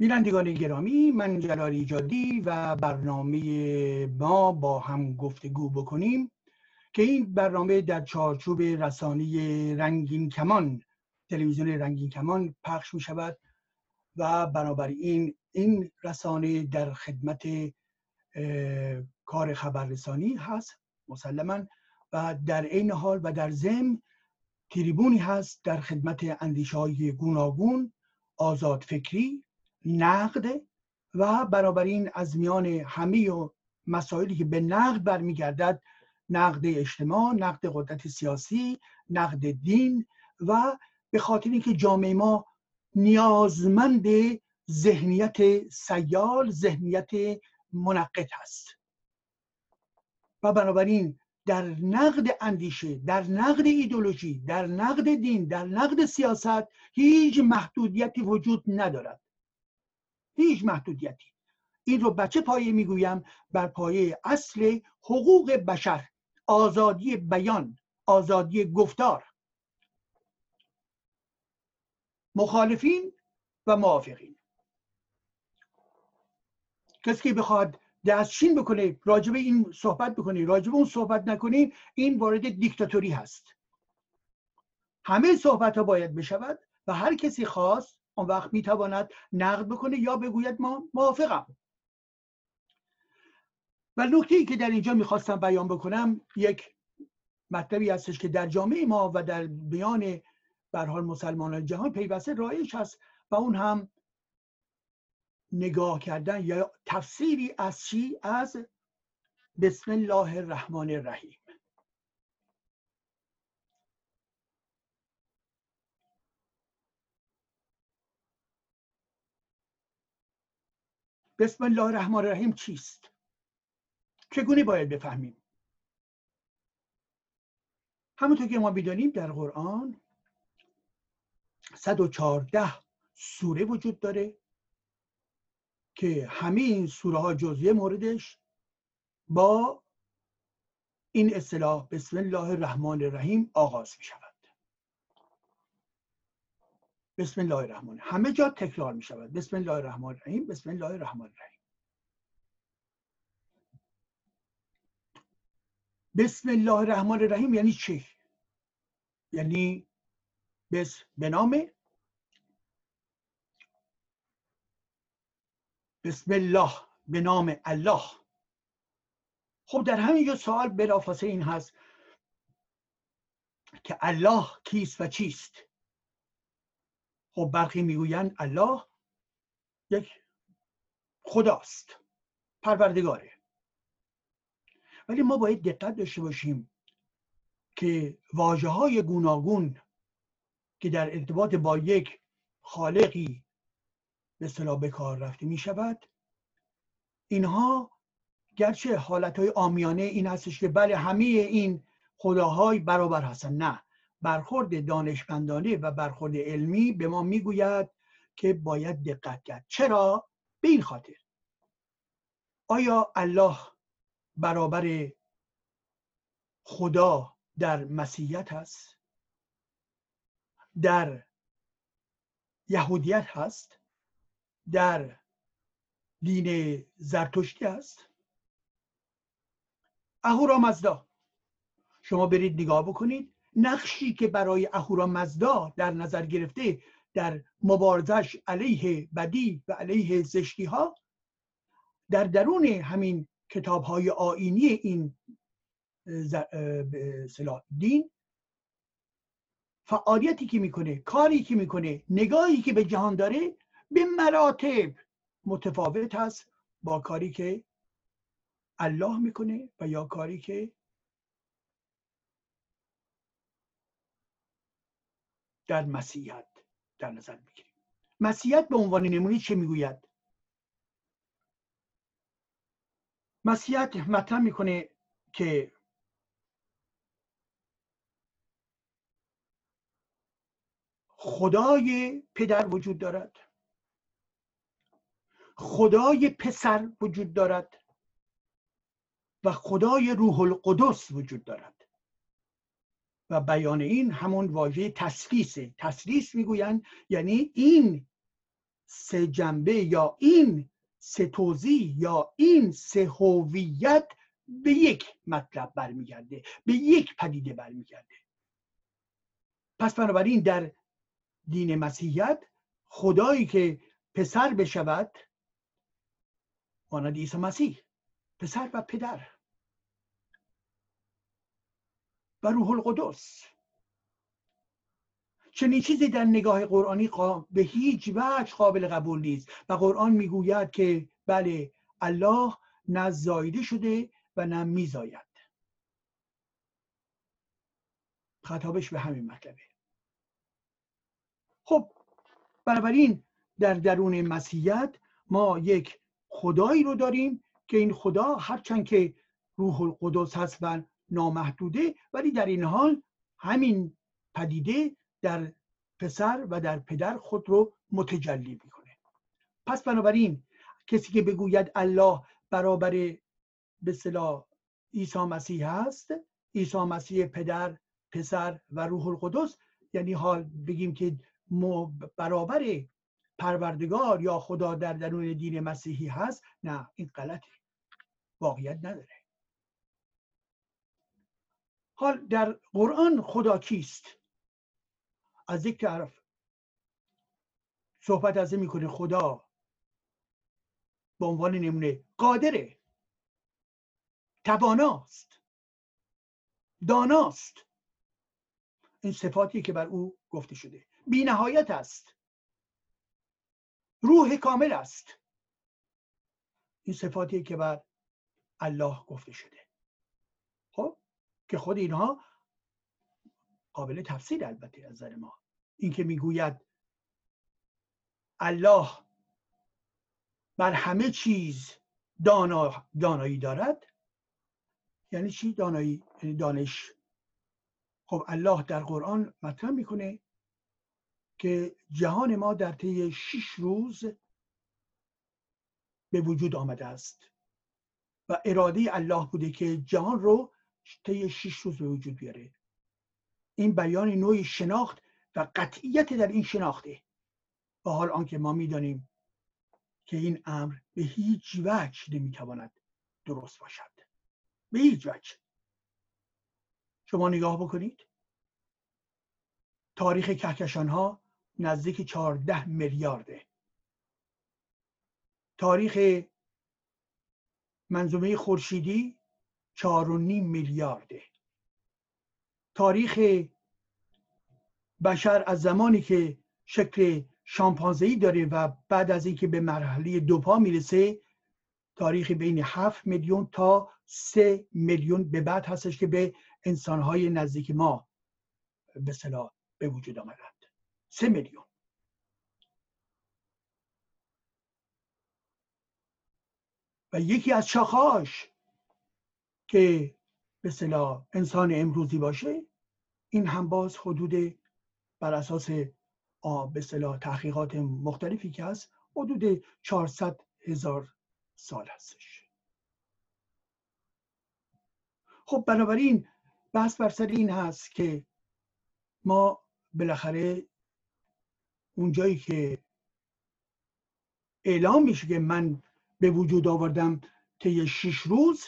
بینندگان گرامی من جلال ایجادی و برنامه ما با هم گفتگو بکنیم که این برنامه در چارچوب رسانی رنگین کمان تلویزیون رنگین کمان پخش می شود و بنابراین این رسانه در خدمت کار خبررسانی هست مسلما و در عین حال و در ضمن تریبونی هست در خدمت اندیشه های گوناگون آزاد فکری نقد و بنابراین از میان همه و مسائلی که به نقد برمیگردد نقد اجتماع نقد قدرت سیاسی نقد دین و به خاطر اینکه جامعه ما نیازمند ذهنیت سیال ذهنیت منقط هست و بنابراین در نقد اندیشه در نقد ایدولوژی در نقد دین در نقد سیاست هیچ محدودیتی وجود ندارد. هیچ محدودیتی. این رو بچه پایه می‌گویم بر پایه اصل حقوق بشر آزادی بیان آزادی گفتار. مخالفین و موافقین. کسی که بخواد دستشین بکنه راجب این صحبت بکنه راجب اون صحبت نکنه این وارد دیکتاتوری هست. همه صحبت ها باید بشود و هر کسی خواست اون وقت می‌تواند نقد بکنه یا بگوید ما موافقم. و نکته ای که در اینجا می‌خواستم بیان بکنم یک مطلبی هستش که در جامعه ما و در بیان حال مسلمانان جهان پیوسته رایج هست و اون هم نگاه کردن یا تفسیری از چی؟ از بسم الله الرحمن الرحیم. بسم الله الرحمن الرحیم چیست؟ چگونه باید بفهمیم؟ همونطور که ما می‌دانیم در قرآن 114 سوره وجود داره که همه این سوره ها جزیه موردش با این اصطلاح بسم الله الرحمن الرحیم آغاز می شود بسم الله الرحمن همه جا تکرار می شود بسم الله الرحمن الرحیم بسم الله الرحمن الرحیم. بسم الله الرحمن الرحیم یعنی چی؟ یعنی بس به نام بسم الله به نام الله. خب در همینجا سوال بلافاصله این هست که الله کیست و چیست؟ خب برخی می‌گویند الله یک خداست پروردگاره. ولی ما باید دقت داشته باشیم که واجه های گوناگون که در ارتباط با یک خالقی به اصطلاح به کار رفته می شود اینها گرچه حالت های آمیانه این هستش که بله همه این خداهای برابر هستن نه. برخورد دانشمندانه و برخورد علمی به ما می‌گوید که باید دقت کرد. چرا؟ به این خاطر. آیا الله برابر خدا در مسیحیت هست؟ در یهودیت هست؟ در دین زرتشتی هست؟ اهورا مزدا شما برید نگاه بکنید. نقشی که برای اهورا مزدا در نظر گرفته در مبارزش علیه بدی و علیه زشتی ها در درون همین کتاب های آینی این دین فعالیتی که می‌کنه کاری که می‌کنه نگاهی که به جهان داره به مراتب متفاوت هست با کاری که الله می‌کنه و یا کاری که در مسیحیت در نظر می‌گیریم. مسیحیت به عنوان نمونه چه می‌گوید؟ مسیحیت مطرح می‌کنه که خدای پدر وجود دارد. خدای پسر وجود دارد و خدای روح القدس وجود دارد. و بیان این همون واژه تسلیسه تسلیس می‌گویند یعنی این سه جنبه یا این سه توضیح یا این سه هویت به یک مطلب برمیگرده به یک پدیده برمیگرده. پس بنابراین در دین مسیحیت خدایی که پسر بشود مانند عیسی مسیح پسر و پدر. و روح القدس. چنین چیزی در نگاه قرآنی به هیچ وجه قابل قبول نیست. و قرآن می‌گوید که بله الله نه زایده شده و نه میزاید. خطابش به همین مطلبه. خب بنابراین در درون مسیحیت ما یک خدایی رو داریم که این خدا هرچند که روح القدس هست و نامحدوده ولی در این حال همین پدیده در پسر و در پدر خود رو متجلی می‌کنه. پس بنابراین کسی که بگوید الله برابر به صلاح عیسی مسیح هست عیسی مسیح پدر پسر و روح القدس یعنی حال بگیم که برابر پروردگار یا خدا در درون دین مسیحی هست نه این غلطه. واقعیت نداره. حال در قرآن خدا کیست؟ از یک طرف صحبت از می‌کنه خدا به عنوان نمونه قادره تواناست داناست. این صفاتی که بر او گفته شده. بی نهایت است. روح کامل است. این صفاتی که بر الله گفته شده. که خود اینها قابل تفسیر البته از نظر ما. اینکه می‌گوید الله بر همه چیز دانا، دانایی دارد یعنی چی؟ دانایی یعنی دانش. خب الله در قرآن مطرح می‌کنه که جهان ما در طی شش روز به وجود آمده است و اراده الله بوده که جهان رو طی شش روز به وجود بیاره. این بیان نوعی شناخت و قطعیت در این شناخته. و حال آنکه ما می‌دانیم که این امر به هیچ وجه نمی‌تواند درست باشد. به هیچ وجه. شما نگاه بکنید. تاریخ کهکشان ها نزدیک 14 میلیارده. تاریخ منظومه خورشیدی 4.5 میلیارده. تاریخ بشر از زمانی که شکل شامپانزهی داره و بعد از اینکه به مرحله دوپا می‌رسه تاریخ بین 7 میلیون تا 3 میلیون به بعد هستش که به انسانهای نزدیک ما به صلاح به وجود آمدند. 3 میلیون. و یکی از شاخهاش که به صلاح انسان امروزی باشه این هم باز حدود بر اساس به صلاح تحقیقات مختلفی که هست حدود 400 هزار سال هستش. خب بنابراین بحث بر سر این هست که ما بالاخره اونجایی که اعلام میشه که من به وجود آوردم طی شش روز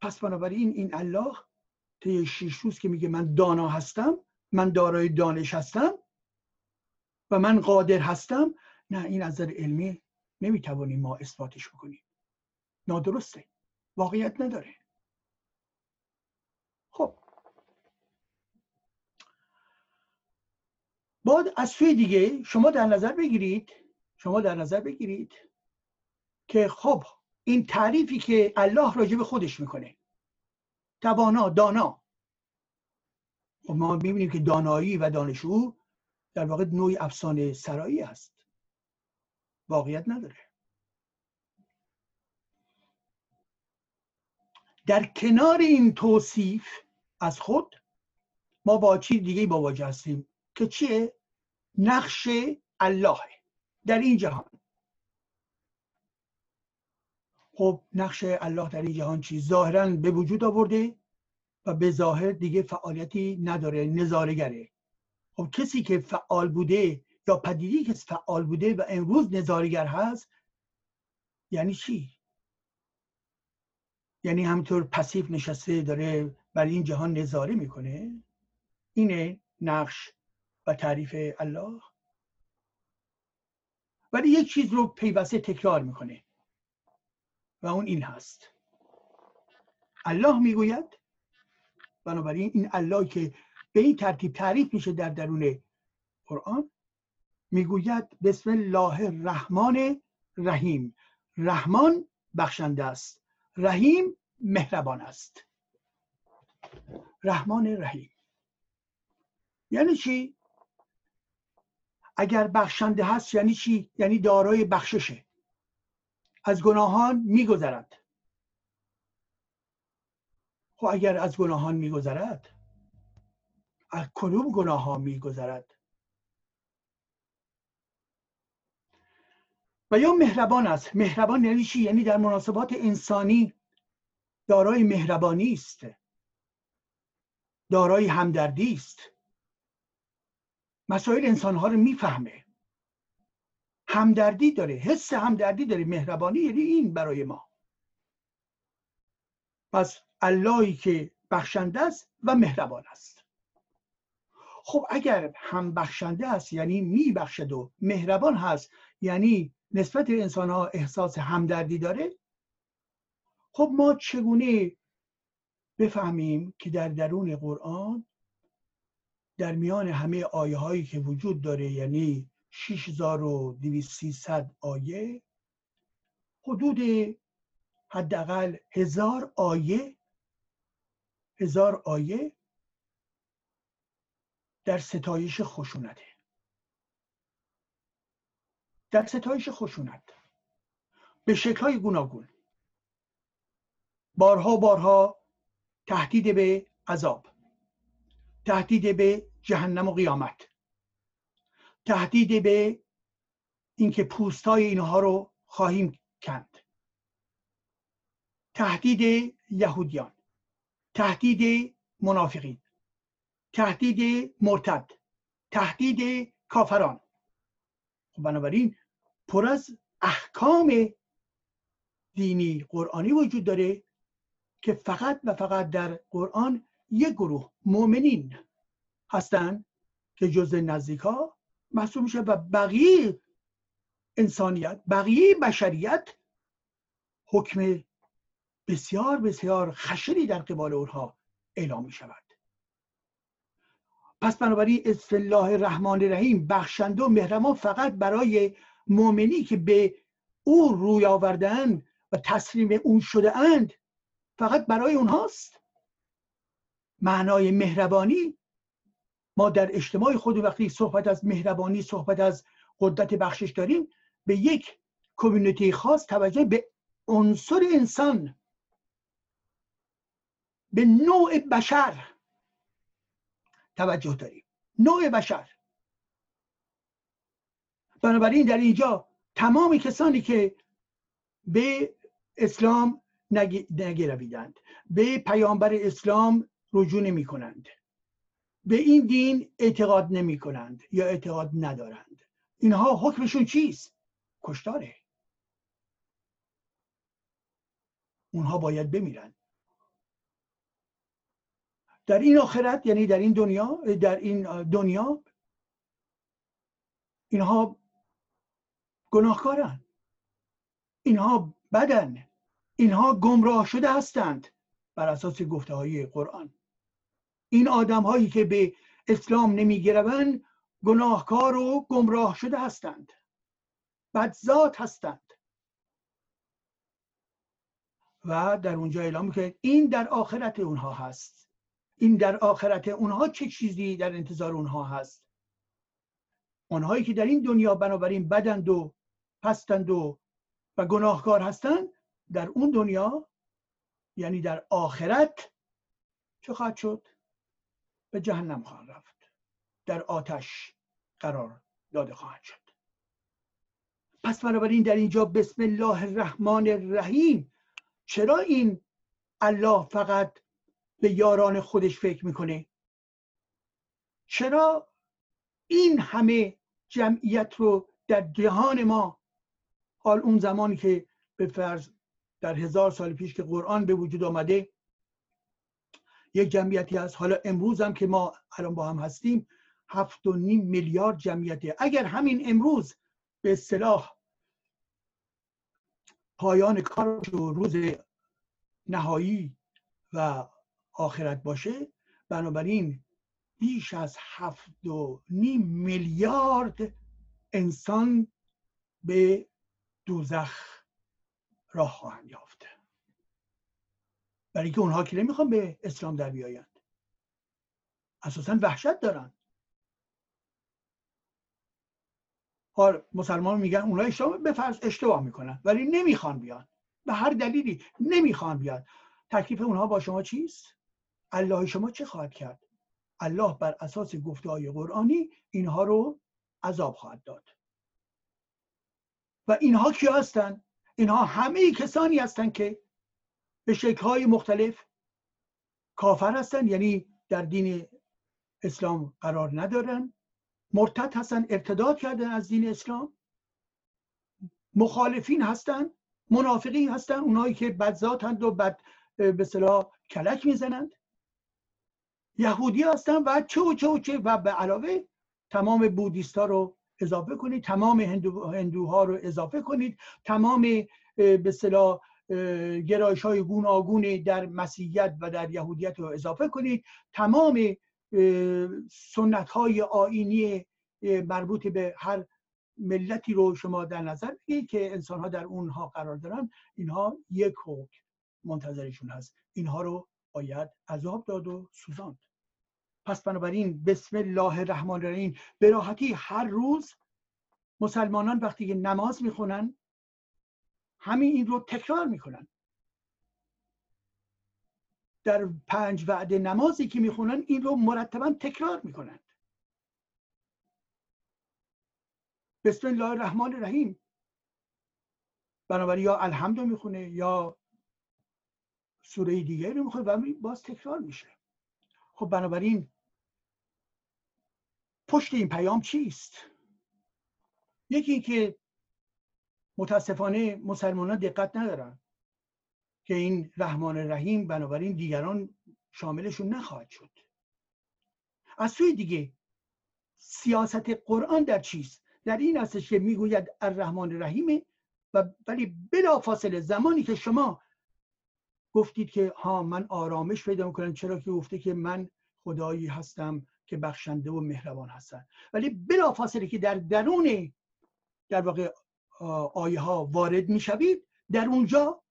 پس بنابراین این الله طی شش روز که میگه من دانا هستم من دارای دانش هستم و من قادر هستم نه این از نظر علمی نمی‌توانیم ما اثباتش بکنیم. نادرسته. واقعیت نداره. خب. بعد از سوی دیگه شما در نظر بگیرید شما در نظر بگیرید که خب این تعریفی که الله راجع به خودش می‌کنه. توانا دانا. خب ما می‌بینیم که دانایی و دانش او در واقع نوعی افسانه سرایی است واقعیت نداره. در کنار این توصیف از خود ما با چی دیگه مواجه هستیم که چیه؟ نقش الله. در این جهان. خب نقش الله در این جهان چی ظاهرا به وجود آورده و به ظاهر دیگه فعالیتی نداره نظارگره خب کسی که فعال بوده یا پدیده که فعال بوده و امروز نظارگر هست یعنی چی؟ یعنی همطور پسیف نشسته داره بر این جهان نظاره می‌کنه؟ اینه نقش و تعریف الله. ولی یک چیز رو پیوسته تکرار می‌کنه. و اون این هست. الله می‌گوید بنابراین این الله که به این ترتیب تعریف میشه در درون قرآن می‌گوید بسم الله الرحمن رحیم رحمان بخشنده است. رحیم مهربان است. رحمان رحیم. یعنی چی؟ اگر بخشنده هست یعنی چی؟ یعنی دارای بخششه. از گناهان میگذرد. خب اگر از گناهان میگذرد از کدوم گناه ها میگذرد؟ و یا مهربان است. مهربان یعنی چی؟ یعنی در مناسبات انسانی دارای مهربانی است. دارای همدردی است. مسائل انسان ها رو می‌فهمه. همدردی داره حس همدردی داره مهربانی یعنی این برای ما. پس اللهی که بخشنده است و مهربان است. خب اگر هم بخشنده است یعنی میبخشد و مهربان هست یعنی نسبت انسان ها احساس همدردی داره خب ما چگونه بفهمیم که در درون قرآن در میان همه آیه هایی که وجود داره یعنی 6200 آیه. حدود حداقل هزار آیه. هزار آیه در ستایش خشونته در ستایش خشونت. به شکلهای گوناگون. بارها بارها تهدید به عذاب. تهدید به جهنم و قیامت. تهدید به اینکه پوستای اینها رو خواهیم کند. تهدید یهودیان تهدید منافقین تهدید مرتد تهدید کافران. خب بنابراین پر از احکام دینی قرآنی وجود داره که فقط و فقط در قرآن یک گروه مؤمنین هستند که جز نزدیک ها محسوب میشه و بقیه انسانیت بقیه بشریت حکم بسیار بسیار خشنی در قبال اونها اعلام می شود پس بنابراین اسم الله الرحمن الرحیم بخشنده و مهربان فقط برای مؤمنی که به او روی آوردن و تسلیم اون شده اند فقط برای اونهاست. معنای مهربانی ما در اجتماع خود وقتی صحبت از مهربانی صحبت از قدرت بخشش داریم به یک کمیونیتی خاص توجه به عنصر انسان به نوع بشر توجه داریم. نوع بشر. بنابراین در اینجا تمام کسانی که به اسلام نگرویدند به پیامبر اسلام رجوع نمی کنند به این دین اعتقاد نمی کنند یا اعتقاد ندارند. اینها حکمشون چیست؟ کشتاره. اونها باید بمیرند در این آخرت یعنی در این دنیا در این دنیا اینها گناهکارن. اینها بدن. اینها گمراه شده هستند بر اساس گفته های قرآن. این آدم هایی که به اسلام نمی گروند گناهکار و گمراه شده هستند. بدذات هستند. و در اونجا اعلام که این در آخرت اونها هست. این در آخرت اونها چه چیزی در انتظار اونها هست؟ اونهایی که در این دنیا بنابراین بدند و پستند و و گناهکار هستند در اون دنیا یعنی در آخرت چه خواهد شد؟ به جهنم خواهد رفت. در آتش قرار داده خواهد شد. پس بنابراین در اینجا بسم الله الرحمن الرحیم. چرا این الله فقط به یاران خودش فکر می‌کنه؟ چرا این همه جمعیت رو در جهان ما حال اون زمانی که به فرض در هزار سال پیش که قرآن به وجود آمده یک جمعیتی هست. حالا امروز هم که ما الان با هم هستیم هفت و نیم میلیارد جمعیتی اگر همین امروز به اصطلاح پایان کار و روز نهایی و آخرت باشه بنابراین بیش از هفت و نیم میلیارد انسان به دوزخ راه خواهند یافت. برای که اونها که نمی‌خوان به اسلام در بیایند. اساسا وحشت دارن. حال مسلمان میگن اونها اشتباه به فرض اشتباه می‌کنن ولی نمی‌خوان بیان. به هر دلیلی نمی‌خوان بیان. تکلیف اونها با شما چیست؟ الله شما چه خواهد کرد؟ الله بر اساس گفته های قرآنی اینها رو عذاب خواهد داد. و اینها کی هستند اینها همه کسانی هستند که به شکلهای مختلف کافر هستند یعنی در دین اسلام قرار ندارن. مرتد هستن ارتداد کردن از دین اسلام. مخالفین هستند منافقین هستن اونایی که بدذاتند و بد به صلاح کلک می‌زنند. یهودی هستن و چه و چه و چه و به علاوه تمام بودیستا رو اضافه کنید تمام هندو، هندوها رو اضافه کنید تمام به صلاح گرایش های گوناگون در مسیحیت و در یهودیت رو اضافه کنید. تمام سنت های آینی مربوط به هر ملتی رو شما در نظر بگیرید که انسان ها در اونها قرار دارن. اینها یک حکم منتظرشون هست. اینها رو باید عذاب داد و سوزاند. پس بنابراین بسم الله الرحمن الرحیم. به راحتی هر روز مسلمانان وقتی که نماز می‌خونن همین این رو تکرار می‌کنن. در پنج وعده نمازی که می‌خونن این رو مرتبا تکرار می‌کنند. بسم الله الرحمن الرحیم. بنابراین یا الحمد می‌خونه یا سوره دیگری رو می‌خونه و باز تکرار میشه. خب بنابراین پشت این پیام چیست؟ یکی اینکه متاسفانه مسلمانان دقت ندارن که این رحمان رحیم بنابراین دیگران شاملشون نخواهد شد. از سوی دیگه سیاست قرآن در چیست؟ در این هستش که می‌گوید الرحمن رحیمه و ولی بلا فاصله زمانی که شما گفتید که ها من آرامش پیدا می‌کنم چرا که گفته که من خدایی هستم که بخشنده و مهربان هستن ولی بلا فاصله که در درون در واقع آیه ها وارد می‌شوید در اونجا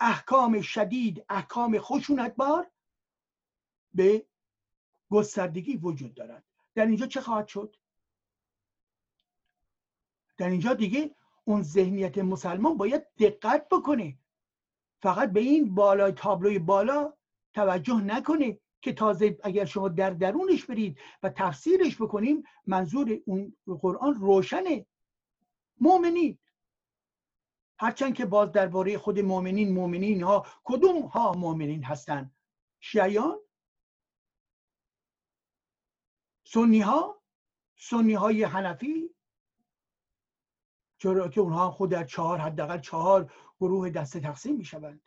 احکام شدید احکام خشونتبار به گستردگی وجود دارد. در اینجا چه خواهد شد؟ در اینجا دیگه اون ذهنیت مسلمان باید دقت بکنه. فقط به این بالای تابلوی بالا توجه نکنه که تازه اگر شما در درونش برید و تفسیرش بکنیم منظور اون قرآن روشنه. مؤمنین. هرچند که باز درباره خود مؤمنین مؤمنین ها کدوم ها مؤمنین هستند شیعیان؟ سنی ها سنی های حنفی؟ چرا که اونها خود در چهار حداقل چهار گروه دسته تقسیم می شوند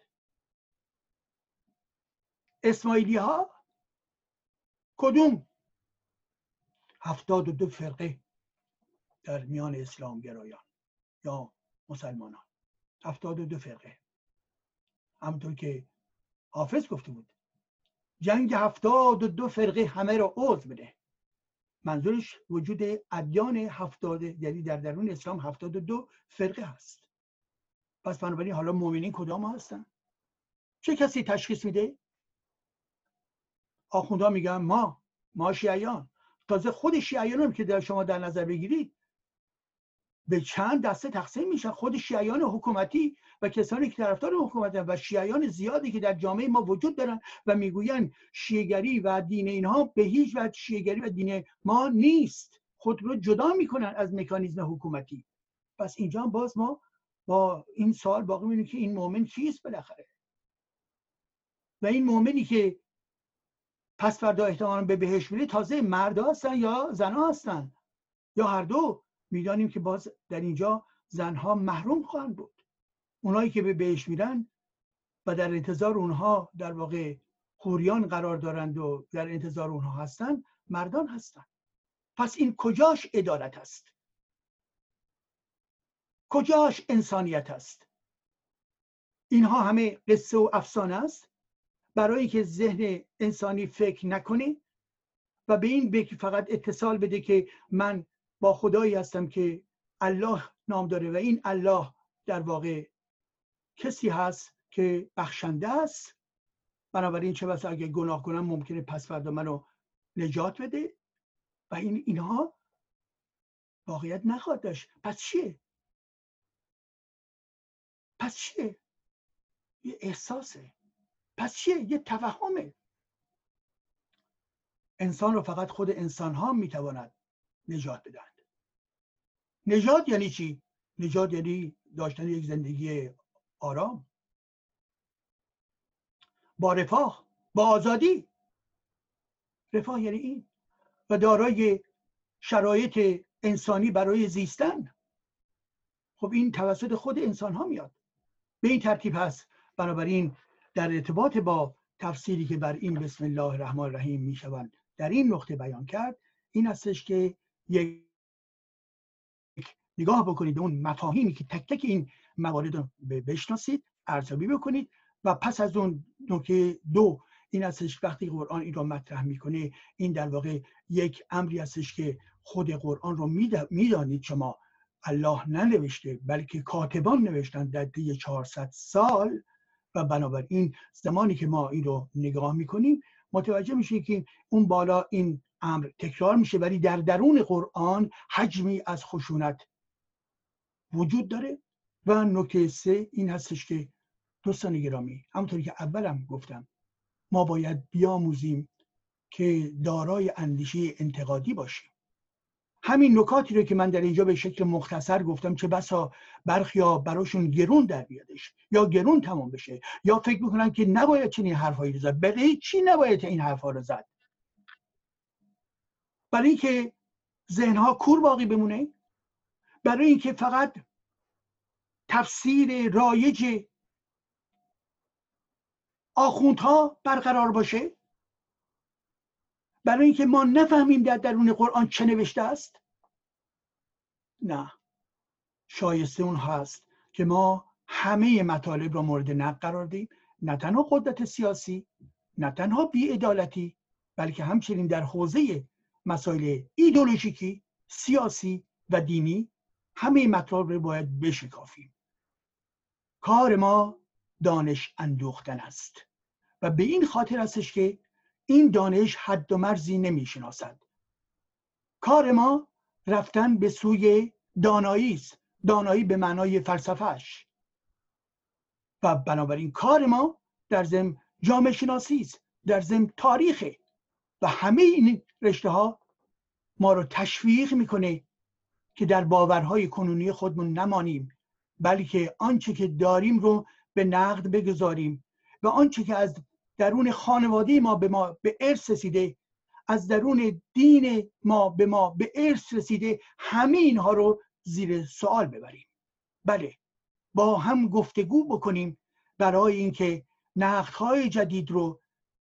اسماعیلی ها کدوم؟ هفتاد و دو فرقه. در میان اسلام گرایان یا مسلمانان. هفتاد و دو فرقه. همونطور که حافظ گفته بود جنگ هفتاد و دو فرقه همه را عضو بده. منظورش وجود ادیان هفتاد یعنی در درون اسلام هفتاد و دو فرقه هست. پس بنابراین حالا مؤمنین کدام هستن؟ چه کسی تشخیص میده؟ آخوندها میگن ما ما شیعیان. تازه خود شیعیان هم که در شما در نظر بگیرید به چند دسته تقسیم میشن خود شیعیان حکومتی و کسانی که طرفدار حکومت و شیعیان زیادی که در جامعه ما وجود دارن و می‌گویند شیعگری و دین اینها به هیچ وجه شیعگری و دین ما نیست. خود رو جدا می‌کنن از مکانیزم حکومتی. پس اینجا باز ما با این سال باقی می‌بینیم که این مؤمن کیست بالاخره؟ و این مؤمنی که پس فردا احتمالا به بهش میره تازه مرد هستن یا زن هستن؟ یا هر دو؟ می‌دانیم که باز در اینجا زنها محروم خواهند بود. اونایی که به بهش میرن و در انتظار اونها در واقع خوریان قرار دارند و در انتظار اونها هستند مردان هستند پس این کجاش عدالت است؟ کجاش انسانیت است؟ اینها همه قصه و افسانه است. برای که ذهن انسانی فکر نکنه و به این فقط اتصال بده که من با خدایی هستم که الله نام داره و این الله در واقع کسی هست که بخشنده است. بنابراین چه بسا اگه گناه کنم ممکنه پس فردا منو نجات بده. و این اینها واقعیت نخواهد داشت. پس چیه؟ پس چیه؟ یه احساسه. پس چیه؟ یه توهمه. انسان رو فقط خود انسان ها می‌تواند نجات بدهند. نجات یعنی چی؟ نجات یعنی داشتن یک زندگی آرام با رفاه با آزادی. رفاه یعنی این. و دارای شرایط انسانی برای زیستن. خب این توسط خود انسان ها میاد. به این ترتیب هست بنابراین در ارتباط با تفسیری که بر این بسم الله الرحمن الرحیم می شوند در این نقطه بیان کرد این هستش که یک نگاه بکنید اون مفاهیمی که تک تک این موارد رو بشناسید ارزیابی بکنید و پس از اون نکته دو این هستش وقتی قرآن این رو مطرح می‌کنه این در واقع یک امری هستش که خود قرآن رو می‌دانید شما الله ننوشته بلکه کاتبان نوشتن در طی 400 سال و بنابراین زمانی که ما این رو نگاه می‌کنیم متوجه میشه که اون بالا این امر تکرار میشه ولی در درون قرآن حجمی از خشونت وجود داره. و نکته سه این هستش که دوستان گرامی همونطوری که اولم گفتم ما باید بیاموزیم که دارای اندیشه انتقادی باشیم. همین نکاتی رو که من در اینجا به شکل مختصر گفتم چه بسا برخیا براشون گرون در بیادش یا گرون تمام بشه یا فکر می‌کنن که نباید چنین حرفهایی رو زد. برای چی نباید این حرفها رو زد؟ برای اینکه ذهنها کور باقی بمونه برای اینکه فقط تفسیر رایج آخوندها برقرار باشه برای اینکه ما نفهمیم در درون قرآن چه نوشته است. نه. شایسته اون هست که ما همه مطالب را مورد نقد قرار دیم نه تنها قدرت سیاسی نه تنها بیعدالتی بلکه همچنین در حوزه مسائل ایدولوژیکی سیاسی و دینی همه مطالب رو باید بشکافیم. کار ما دانش اندوختن است و به این خاطر هستش که این دانش حد و مرزی نمی‌شناسد. کار ما رفتن به سوی دانایی است. دانایی به معنای فلسفهش و بنابراین کار ما در زم جامعه شناسی است. در زم تاریخ و همه این رشته ها ما رو تشویق می‌کنه که در باورهای کنونی خودمون نمانیم بلکه آنچه که داریم رو به نقد بگذاریم و آنچه که از درون خانواده ما به ما به ارث رسیده از درون دین ما به ما به ارث رسیده همه اینها رو زیر سوال ببریم. بله با هم گفتگو بکنیم برای اینکه نقدهای جدید رو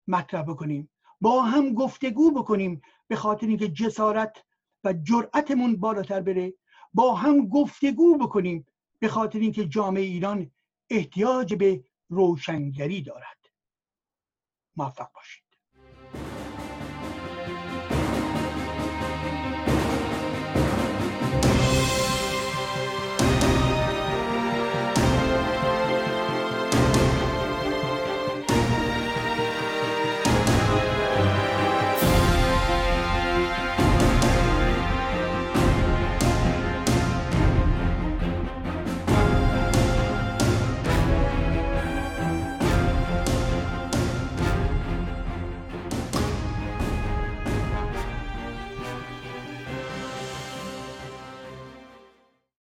مطرح بکنیم. با هم گفتگو بکنیم به خاطر اینکه جسارت و جرأتمون بالاتر بره. با هم گفتگو بکنیم به خاطر اینکه جامعه ایران احتیاج به روشنگری دارد. موفق باشید.